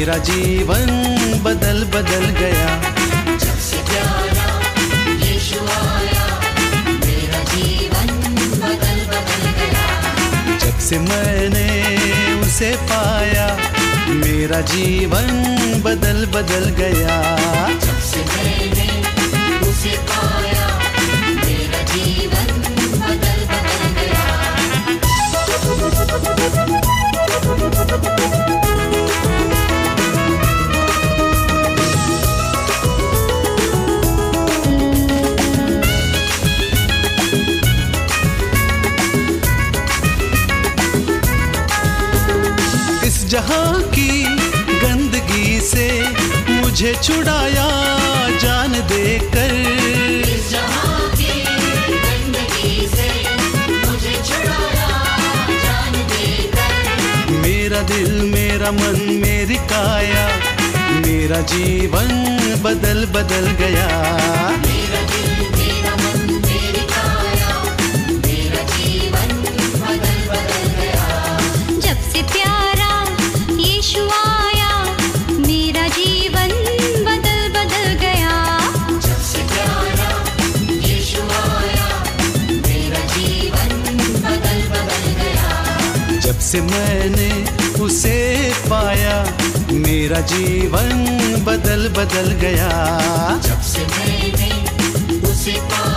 मेरा जीवन बदल बदल गया। जब से मैंने उसे पाया, मेरा जीवन बदल बदल गया। मुझे छुड़ाया जान देकर। इस जहाँ की गंदगी से मुझे छुड़ाया जान देकर। मेरा दिल मेरा मन मेरी काया मेरा जीवन बदल बदल गया। से मैंने उसे पाया मेरा जीवन बदल बदल गया जब से मैंने उसे पाया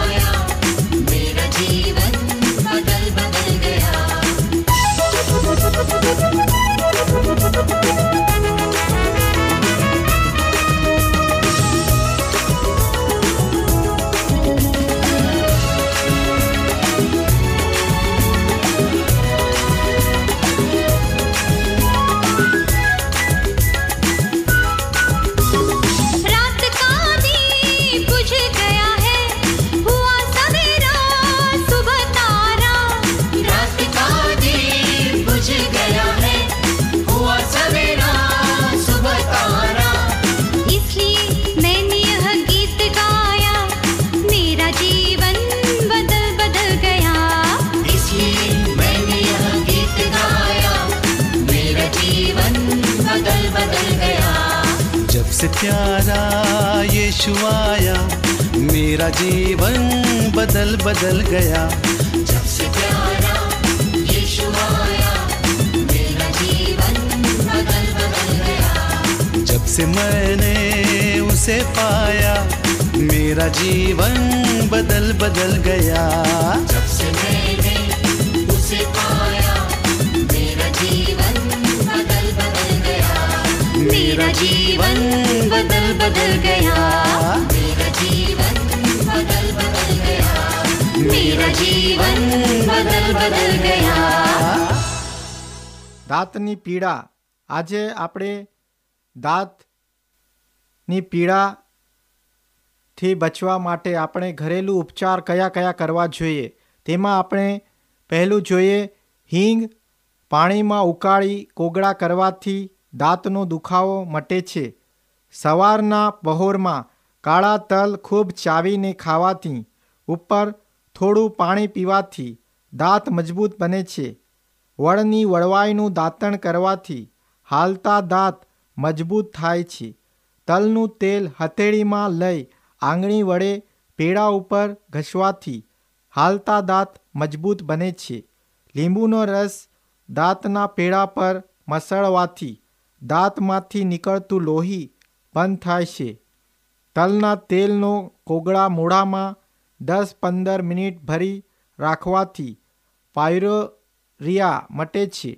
बदल गया। जब से प्यारा यीशु आया मेरा जीवन बदल बदल गया। जब से मैंने उसे पाया मेरा जीवन बदल बदल गया। जब से मैंने उसे पाया मेरा जीवन बदल बदल गया। मेरा जीवन बदल बदल गया। मेरा जीवन बदल बदल गया દાંતની પીડા આજે આપણે દાંતની પીડાથી બચવા માટે આપણે ઘરેલું ઉપચાર કયા કયા કરવા જોઈએ તેમાં આપણે પહેલું જોઈએ હિંગ પાણીમાં ઉકાળી કોગળા કરવાથી દાંતનો દુખાવો મટે છે સવારના બહોરમાં કાળા તલ ખૂબ ચાવીને ખાવાથી ઉપર થોડું પાણી પીવાથી દાંત મજબૂત બને છે. વળની વળવાઈનું દાંતણ કરવાથી હાલતા દાંત મજબૂત થાય છે. તલનું તેલ હથેળીમાં લઈ આંગળી વડે પેડા ઉપર ઘસવાથી હાલતા દાંત મજબૂત બને છે. લીંબુનો રસ દાંતના પેડા પર મસળવાથી દાંતમાંથી નીકળતું લોહી બંધ થાય છે. તલના તેલનો કોગળા મોઢામાં દસ પંદર મિનિટ ભરી રાખવાથી પાયરોરિયા મટે છે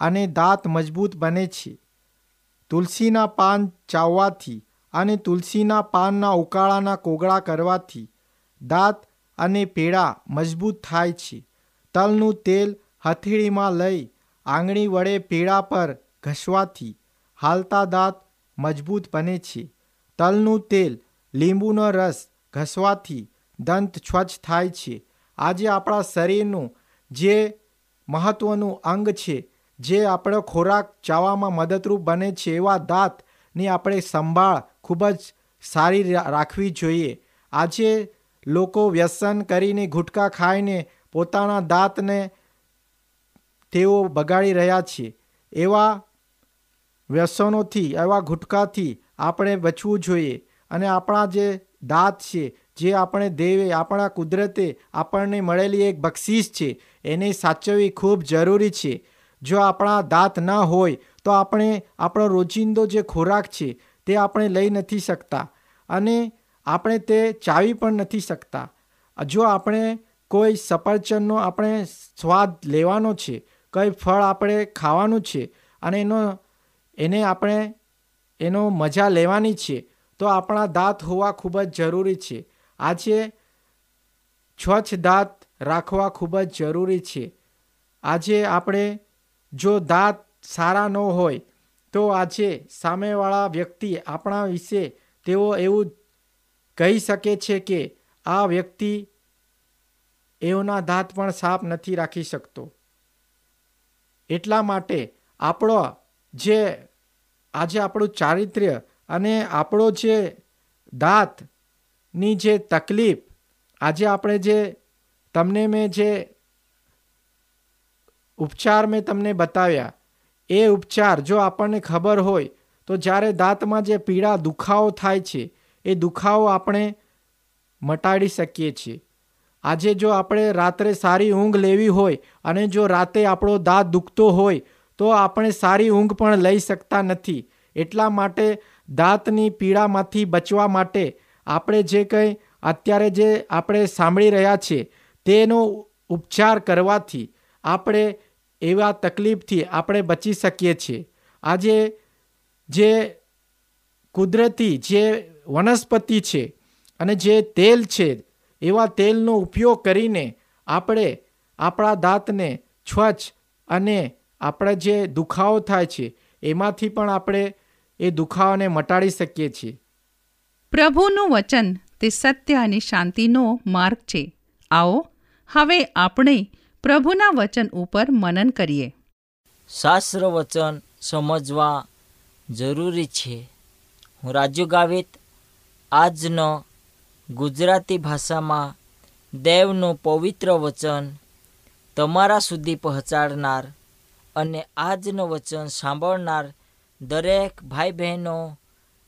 અને દાંત મજબૂત બને છે. તુલસીના પાન ચાવવાથી અને તુલસીના પાનના ઉકાળાના કોગળા કરવાથી દાંત અને પેડા મજબૂત થાય છે. તલનું તેલ હથેળીમાં લઈ આંગળી વડે પેડા પર ઘસવાથી હાલતા દાંત મજબૂત બને છે. તલનું તેલ લીંબુનો રસ ઘસવાથી દંત સ્વચ્છ થાય છે. આજે આપણા શરીરનું જે મહત્વનું અંગ છે, જે આપણો ખોરાક ચાવામાં મદદરૂપ બને છે, એવા દાંતની આપણે સંભાળ ખૂબ જ સારી રાખવી જોઈએ. આજે લોકો વ્યસન કરીને ગુટકા ખાઈને પોતાના દાંતને તેઓ બગાડી રહ્યા છે. એવા વ્યસનોથી, એવા ગુટકાથી આપણે બચવું જોઈએ. અને આપણા જે દાંત છે જે આપણે દેવે, આપણા કુદરતે આપણને મળેલી એક બક્ષિસ છે, એને સાચવવી ખૂબ જરૂરી છે. જો આપણા દાંત ન હોય, તો આપણે આપણો રોજિંદો જે ખોરાક છે, તે આપણે લઈ નથી શકતા અને આપણે તે ચાવી પણ નથી શકતા. જો આપણે કોઈ સફરચંદનો આપણે સ્વાદ લેવાનો છે, કંઈ ફળ આપણે ખાવાનું છે અને એનો, એને આપણે, એનો મજા લેવાની છે, તો આપણા દાંત હોવા ખૂબ જ જરૂરી છે. આજે સ્વચ્છ દાંત રાખવા ખૂબ જ જરૂરી છે. આજે આપણે જો દાંત સારા ન હોય, તો આજે સામેવાળા વ્યક્તિ આપણા વિશે તેઓ એવું કહી શકે છે કે આ વ્યક્તિ એઓના દાંત પણ સાફ નથી રાખી શકતો. એટલા માટે આપણો જે, આજે આપણું ચારિત્ર્ય અને આપણો જે દાંતની જે તકલીફ, આજે આપણે જે તમને મેં જે ઉપચાર મેં તમને બતાવ્યા, એ ઉપચાર જો આપણને ખબર હોય, તો જ્યારે દાંતમાં જે પીડા દુખાવો થાય છે, એ દુખાવો આપણે મટાડી શકીએ છીએ. આજે જો આપણે રાત્રે સારી ઊંઘ લેવી હોય અને જો રાતે આપણો દાંત દુખતો હોય, તો આપણે સારી ઊંઘ પણ લઈ શકતા નથી. એટલા માટે દાંતની પીડામાંથી બચવા માટે આપણે જે કંઈ અત્યારે જે આપણે સાંભળી રહ્યા છીએ, તેનો ઉપચાર કરવાથી આપણે એવા તકલીફથી આપણે બચી શકીએ છીએ. આજે જે કુદરતી, જે વનસ્પતિ છે અને જે તેલ છે, એવા તેલનો ઉપયોગ કરીને આપણે આપણા દાંતને સ્વચ્છ અને આપણે જે દુખાવો થાય છે, એમાંથી પણ આપણે એ દુખાવાને મટાડી શકીએ છીએ. પ્રભુનું વચન તે સત્ય અને શાંતિનો માર્ગ છે. આવો, હવે આપણે પ્રભુના વચન ઉપર મનન કરીએ. શાસ્ત્ર વચન સમજવા જરૂરી છે. હું રાજુ ગાવિત આજનો ગુજરાતી ભાષામાં દેવનું પવિત્ર વચન તમારા સુધી પહોંચાડનાર અને આજનું વચન સાંભળનાર દરેક ભાઈ બહેનો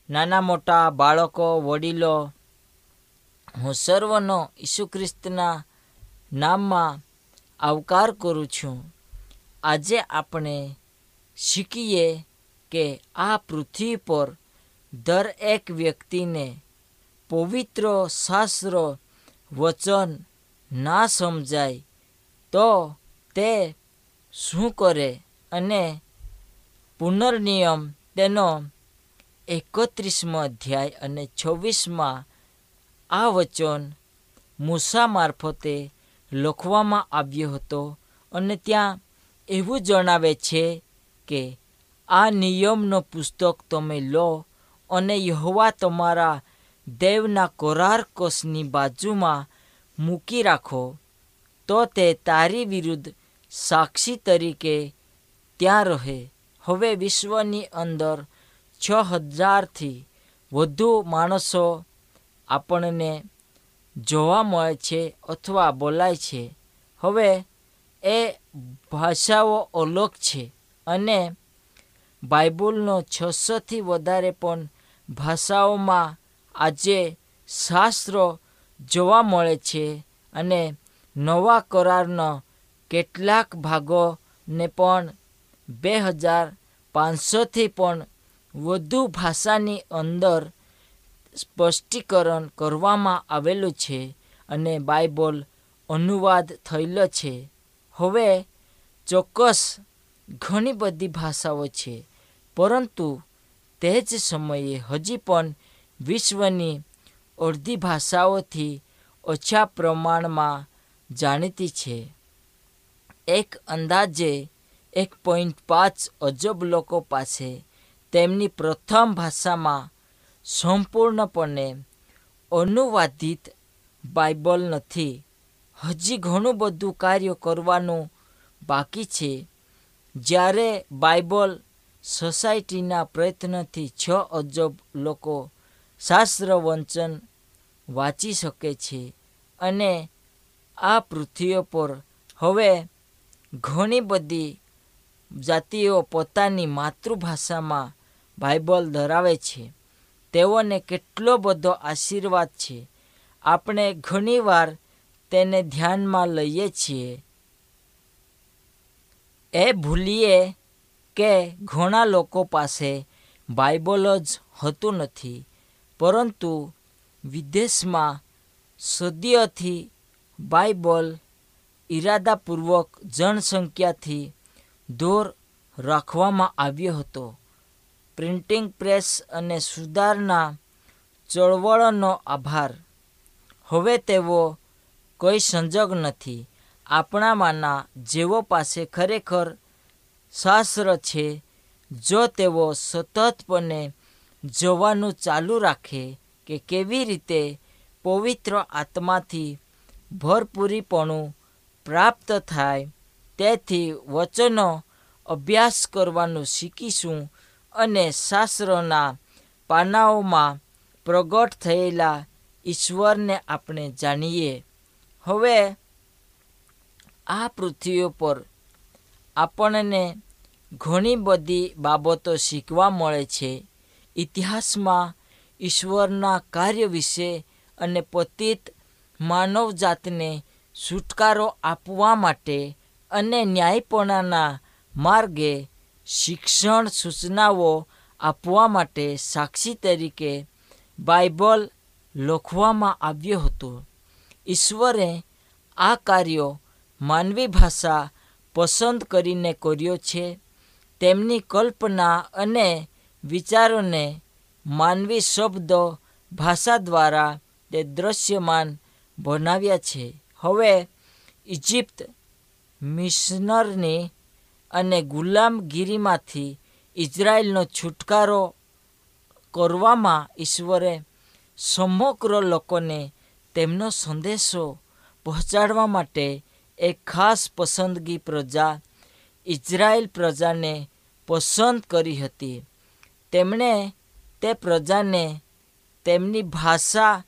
નાના મોટા બાળકો, વડીલો, હું સર્વનો ઈસુ ખ્રિસ્તના નામમાં આવકાર કરું છું. આજે આપણે શીખીએ કે આ પૃથ્વી પર દરેક વ્યક્તિને પવિત્ર શાસ્ત્ર વચન ના સમજાય તો તે શું કરે અને પુનર્નિયમ તેનો એકત્રીસમો અધ્યાય અને છવ્વીસમાં આ વચન મૂસા મારફતે લખવામાં આવ્યો હતો અને ત્યાં એવું જણાવે છે કે, આ નિયમનો પુસ્તક તમે લો અને યહોવા તમારા દેવના કોરાર કોષની બાજુમાં મૂકી રાખો. તો તે તારી વિરુદ્ધ સાક્ષી તરીકે ત્યાં રહે. હવે વિશ્વની અંદર છ હજારથી વધુ માણસો આપણને જોવા મળે છે અથવા બોલાય છે. હવે એ ભાષાઓ અલગ છે અને બાઇબલનો છસોથી વધારે પણ ભાષાઓમાં આજે શાસ્ત્રો જોવા મળે છે અને નવા કરારનો કેટલાક ભાગોને પણ બે હજાર પાંચસોથી પણ વધુ ભાષાની અંદર સ્પષ્ટીકરણ કરવામાં આવેલું છે અને બાઇબલ અનુવાદ થયેલો છે. હવે ચોક્કસ ઘણી બધી ભાષાઓ છે, પરંતુ તે જ સમયે હજી પણ વિશ્વની અડધી ભાષાઓથી ઓછા પ્રમાણમાં જાણીતી છે. એક અંદાજે એક પોઈન્ટ પાંચ અજબ લોકો પાસે તેમની પ્રથમ ભાષામાં સંપૂર્ણપણે અનુવાદિત બાઇબલ નથી. હજી ઘણું બધું કાર્ય કરવાનું બાકી છે. જ્યારે બાઇબલ સોસાયટીના પ્રયત્નથી છ અજબ લોકો શાસ્ત્ર વંચન વાંચી શકે છે અને આ પૃથ્વીઓ પર હવે ઘણી બધી જાતિઓ પોતાની માતૃભાષામાં બાઇબલ ધરાવે છે. તેઓને કેટલો બધો આશીર્વાદ છે. આપણે ઘણીવાર તેને ધ્યાનમાં લઈએ છીએ. એ ભૂલીએ કે ઘણા લોકો પાસે બાઇબલ જ હોતું નથી. પરંતુ વિદેશમાં સદીઓથી બાઇબલ ઈરાદાપૂર્વક જનસંખ્યાથી દૂર રાખવામાં આવ્યો હતો. પ્રિન્ટિંગ પ્રેસ અને સુધારના ચળવળનો આભાર. હવે તેઓ કોઈ સંજોગ નથી. આપણામાંના જેઓ પાસે ખરેખર શાસ્ત્ર છે, જો તેઓ સતતપણે જોવાનું ચાલુ રાખે કે કેવી રીતે પવિત્ર આત્માથી ભરપૂરીપણું પ્રાપ્ત થાય, તેથી વચનો અભ્યાસ કરવાનું શીખીશું અને શાસ્ત્રોના પાનાઓમાં પ્રગટ થયેલા ઈશ્વરને આપણે જાણીએ. હવે આ પૃથ્વીઓ પર આપણને ઘણી બધી બાબતો શીખવા મળે છે. ઇતિહાસમાં ઈશ્વરના કાર્ય વિશે અને પતિત માનવજાતને છુટકારો આપવા માટે અને ન્યાયપણાના માર્ગે શિક્ષણ સૂચનાઓ આપવા માટે સાક્ષી તરીકે બાઇબલ લખવામાં આવ્યું હતું. ઈશ્વરે આ કાર્યો માનવી ભાષા પસંદ કરીને કર્યો છે. તેમની કલ્પના અને વિચારોને માનવી શબ્દ ભાષા દ્વારા તે દ્રશ્યમાન બનાવ્યા છે. હવે ઇજિપ્ત મિશનરની અને ગુલામગીરીમાંથી ઇઝરાયલનો છુટકારો કરવામાં ઈશ્વરે સમગ્ર લોકોને તેમનો સંદેશો પહોંચાડવા માટે એક ખાસ પસંદગી પ્રજા, ઇઝરાયલ પ્રજાને પસંદ કરી હતી. તેમણે તે પ્રજાને તેમની ભાષા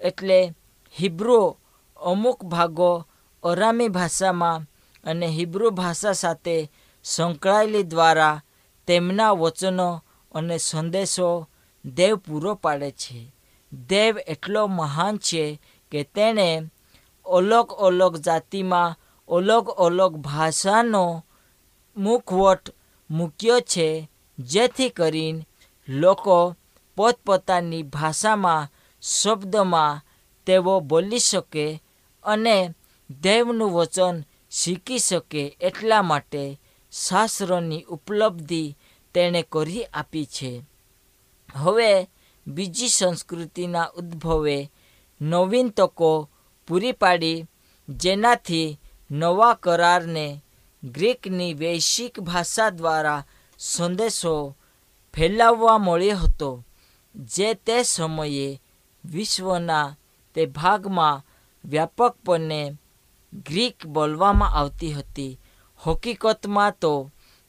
એટલે હિબ્રુ અમુક ભાગો અરામી ભાષામાં અને હિબ્રુ ભાષા સાથે સંકળાયેલી દ્વારા તેમના વચનો અને સંદેશો દેવ પૂરો પાડે છે. દેવ એટલો મહાન છે કે તેણે અલગ અલગ જાતિમાં અલગ અલગ ભાષાનો મુખવટ મૂક્યો છે, જેથી કરીને લોકો પોતપોતાની ભાષામાં, શબ્દમાં તેઓ બોલી શકે અને દેવનું વચન શીખી શકે એટલા માટે શાસ્ત્રોની ઉપલબ્ધિ તેણે કરી આપી છે. હવે બીજી સંસ્કૃતિના ઉદ્ભવે નવીન તકો પૂરી પાડી, જેનાથી નવા કરારને ગ્રીકની વૈશ્વિક ભાષા દ્વારા સંદેશો ફેલાવવા મળ્યો હતો, જે તે સમયે વિશ્વના તે ભાગમાં વ્યાપકપણે ગ્રીક બોલવામાં આવતી હતી. હકીકતમાં તો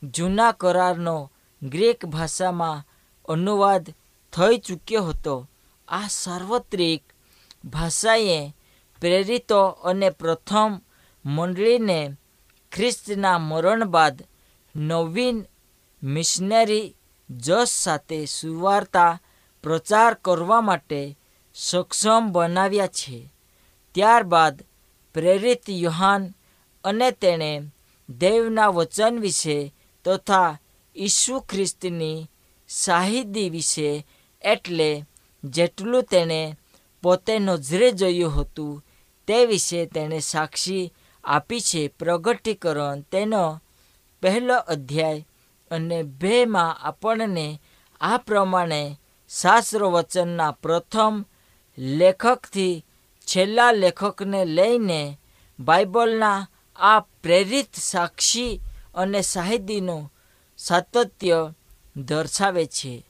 જૂના કરારનો ગ્રીક ભાષામાં અનુવાદ થઈ ચૂક્યો હતો. આ સાર્વત્રિક ભાષાએ પ્રેરિતો અને પ્રથમ મંડળીને ખ્રિસ્તના મરણ બાદ નવીન મિશનરી જસ સાથે સુવાર્તા પ્રચાર કરવા માટે સક્ષમ બનાવ્યા છે. ત્યારબાદ પ્રેરિત યુહાન અને તેણે દેવના વચન વિશે તથા ઈસુ ખ્રિસ્તની શાહિદી વિશે એટલે જેટલું તેણે પોતે નજરે જોયું હતું, તે વિશે તેણે સાક્ષી આપી છે પ્રગટીકરણ તેનો પહેલો અધ્યાય અને બેમાં આપણને આ પ્રમાણે શાસ્ત્ર વચનના પ્રથમ લેખકથી છેલ્લા લેખકને લઈને બાઇબલના આ પ્રેરિત સાક્ષી અને સાહિત્યનું સાતત્ય દર્શાવે છે.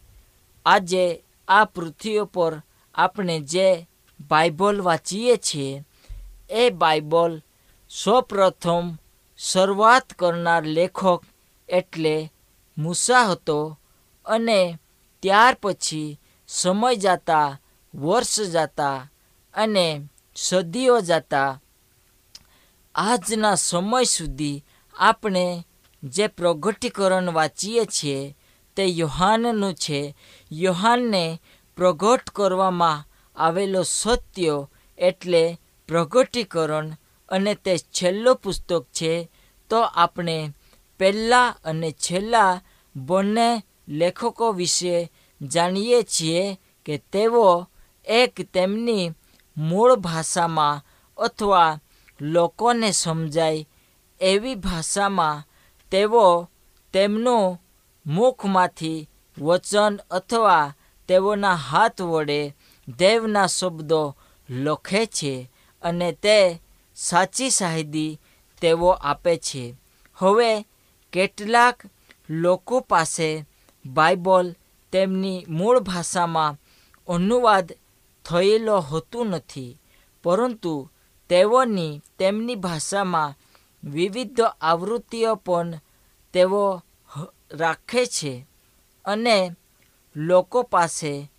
આજે આ પૃથ્વી પર આપણે જે બાઇબલ વાંચીએ છીએ, એ બાઇબલ સૌપ્રથમ શરૂઆત કરનાર લેખક એટલે મૂસા હતો અને ત્યાર પછી સમય જતા, વર્ષ જતા અને સદીઓ જતા આજના સમય સુધી આપણે જે પ્રગટીકરણ વાંચીએ છીએ તે યોહાનનું છે. યોહાનને પ્રગટ કરવામાં આવેલો સત્ય એટલે પ્રગટીકરણ અને તે છેલ્લું પુસ્તક છે. તો આપણે પહેલાં અને છેલ્લા બંને લેખકો વિશે જાણીએ છીએ કે તેઓ એક તેમની મૂળ ભાષામાં અથવા લોકોને સમજાય એવી ભાષામાં તેઓ તેમનું મુખમાંથી વચન અથવા તેઓના હાથ વડે દેવના શબ્દો લખે છે અને તે સાચી શાહિદી તેઓ આપે છે. હવે કેટલાક લોકો પાસે બાઇબલ તેમની મૂળ ભાષામાં અનુવાદ થયેલો હોતું નથી, પરંતુ તેઓની તેમની ભાષામાં વિવિધ આવૃત્તિઓ પણ તેઓ રાખે છે અને લોકો પાસે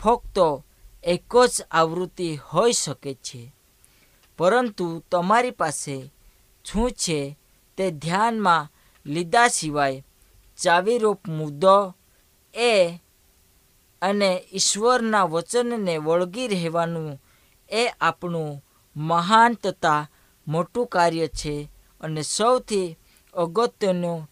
ફક્ત એક જ આવૃત્તિ હોઈ શકે છે. પરંતુ તમારી પાસે શું છે તે ધ્યાનમાં લીધા સિવાય ચાવીરૂપ મુદ્દો એ અને ઈશ્વરના વચનને વળગી રહેવાનું એ આપણું મહાન તથા મોટું કાર્ય છે અને સૌથી અગત્યનું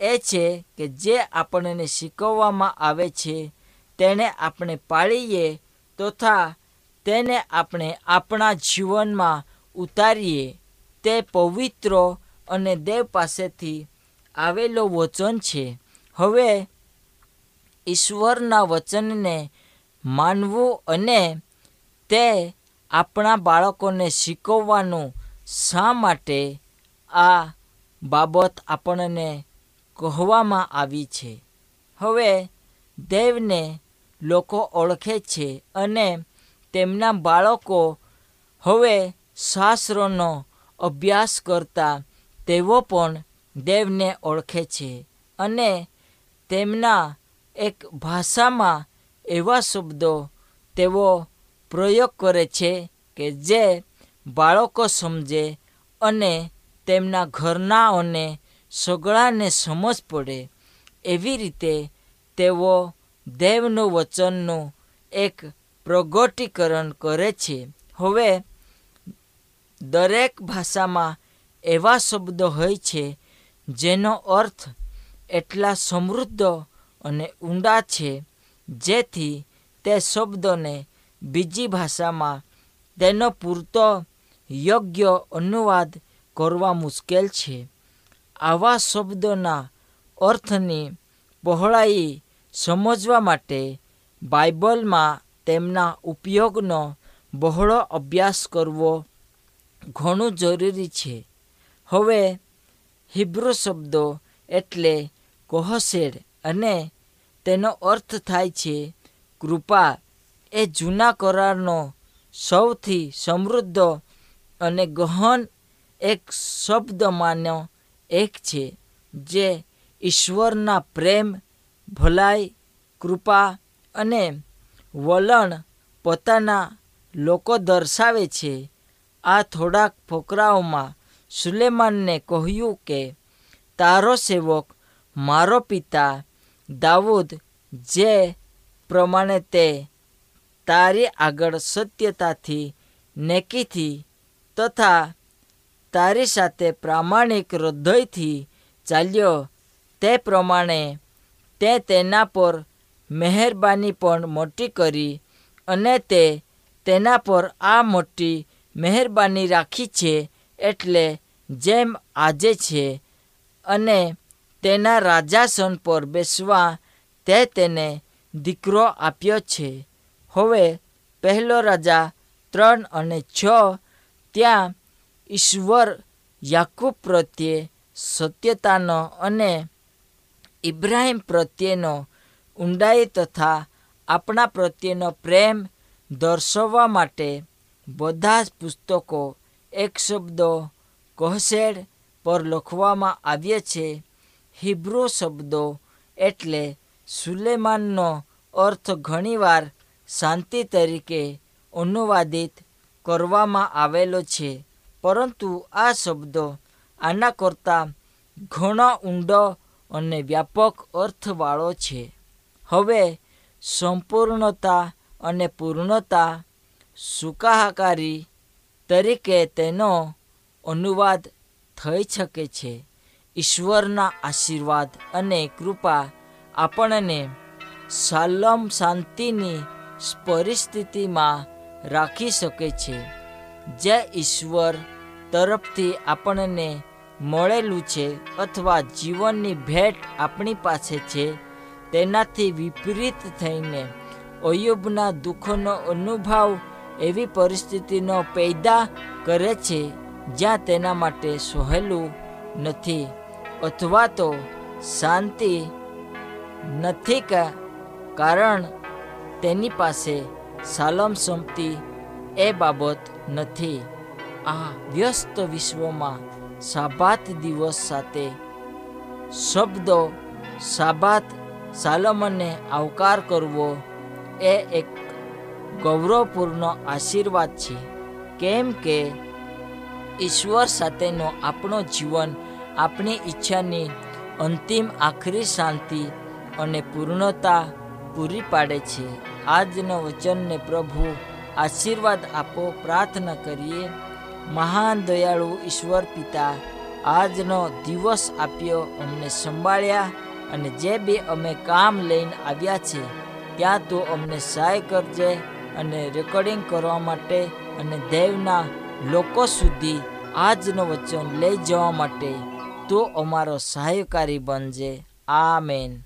એ છે કે જે આપણને શીખવવામાં આવે છે, તેને આપણે પાળીએ તથા તેને આપણે આપણા જીવનમાં ઉતારીએ. તે પવિત્ર અને દેવ પાસેથી આવેલો વચન છે. હવે ઈશ્વરના વચનને માનવું અને તે આપણા બાળકોને શીખવવાનું શા માટે આ બાબત આપણને કહેવામાં આવી છે? હવે દેવને લોકો ઓળખે છે અને તેમના બાળકો હવે શાસ્ત્રોનો અભ્યાસ કરતા તેઓ પણ દેવને ઓળખે છે અને તેમના એક ભાષામાં એવા શબ્દો તેઓ પ્રયોગ કરે છે કે જે બાળકો સમજે અને તેમના ઘરનાઓને સગળાને સમજ પડે. એવી રીતે તેઓ દેવનું વચનનું એક પ્રગટીકરણ કરે છે. હવે, દરેક ભાષામાં એવા શબ્દો હોય છે જેનો અર્થ એટલા સમૃદ્ધ અને ઊંડા છે જેથી તે શબ્દોને બીજી ભાષામાં તેનો પૂરતો યોગ્ય અનુવાદ કરવા મુશ્કેલ છે. આવા શબ્દોના અર્થની પહોળાઈ સમજવા માટે બાઇબલમાં તેમના ઉપયોગનો બહોળો અભ્યાસ કરવો ઘણું જરૂરી છે. હવે હિબ્રુ શબ્દો એટલે કોહસેડ અને તેનો અર્થ થાય છે કૃપા એ જૂના કરારનો સૌથી સમૃદ્ધ અને ગહન એક શબ્દમાંનો એક છે, જે ઈશ્વરના પ્રેમ, ભલાઈ, કૃપા અને વલણ પોતાના લોકો દર્શાવે છે. આ થોડાક ફોકરાઓમાં સુલેમાનને કહ્યું કે, તારો સેવક, મારો પિતા દાઉદ, જે પ્રમાણે તે તારી આગળ સત્યતાથી, નેકીથી તથા તારી સાથે પ્રામાણિક હૃદયથી ચાલ્યો. તે પ્રમાણે તે તેના પર મહેરબાની પણ મોટી કરી અને તે તેના પર આ મોટી મહેરબાની રાખી છે એટલે જેમ આજે છે અને તેના રાજાસન પર બેસવા તે તેને દીકરો આપ્યો છે. હવે પહેલો રાજા ત્રણ અને છ, ત્યાં ઈશ્વર યાકૂબ પ્રત્યે સત્યતાનો અને ઇબ્રાહિમ પ્રત્યેનો ઊંડાઈ તથા આપણા પ્રત્યેનો પ્રેમ દર્શાવવા માટે બધા જ પુસ્તકો એક શબ્દો કહસેડ પર લખવામાં આવ્યા છે. હિબ્રુ શબ્દો એટલે સુલેમાનનો અર્થ ઘણીવાર શાંતિ તરીકે અનુવાદિત કરવામાં આવેલો છે. પરંતુ આ શબ્દો આના કરતાં ઘણો ઊંડો અને વ્યાપક અર્થવાળો છે. હવે સંપૂર્ણતા અને પૂર્ણતા સુકાહાકારી તરીકે તેનો અનુવાદ થઈ શકે છે. ઈશ્વરના આશીર્વાદ અને કૃપા આપણને સાલમ શાંતિની પરિસ્થિતિમાં રાખી શકે છે. જે ઈશ્વર તરફથી આપણને મળેલું છે અથવા જીવનની ભેટ આપણી પાસે છે, તેનાથી વિપરીત થઈને અયુબના દુઃખનો અનુભવ એવી પરિસ્થિતિનો પેદા કરે છે, જ્યાં તેના માટે સહેલું નથી અથવા તો શાંતિ નથી કા, કારણ તેની પાસે સાલમ સંપત્તિ એ બાબત નથી. આ વ્યસ્ત વિશ્વમાં સાબાત દિવસ સાથે શબ્દો સાબાત સાલમને આવકાર કરવો એ એક ગૌરવપૂર્ણ આશીર્વાદ છે. કેમ કે ઈશ્વર સાથેનો આપણો જીવન આપણી ઈચ્છાની અંતિમ આખરી શાંતિ અને પૂર્ણતા પૂરી પાડે છે. આજના વચનને પ્રભુ આશીર્વાદ આપો, પ્રાર્થના કરીએ. મહાન દયાળુ ઈશ્વર પિતા, આજનો દિવસ આપ્યો અમને સંભાળ્યા અને જે બી અમે કામ લઈને આવ્યા છે, ત્યાં તું અમને સહાય કરજે અને રેકોર્ડિંગ કરવા માટે અને દેવના લોકો સુધી આજનો વચન લઈ જવા માટે તું અમારો સહાયકારી બનજે. આ शांति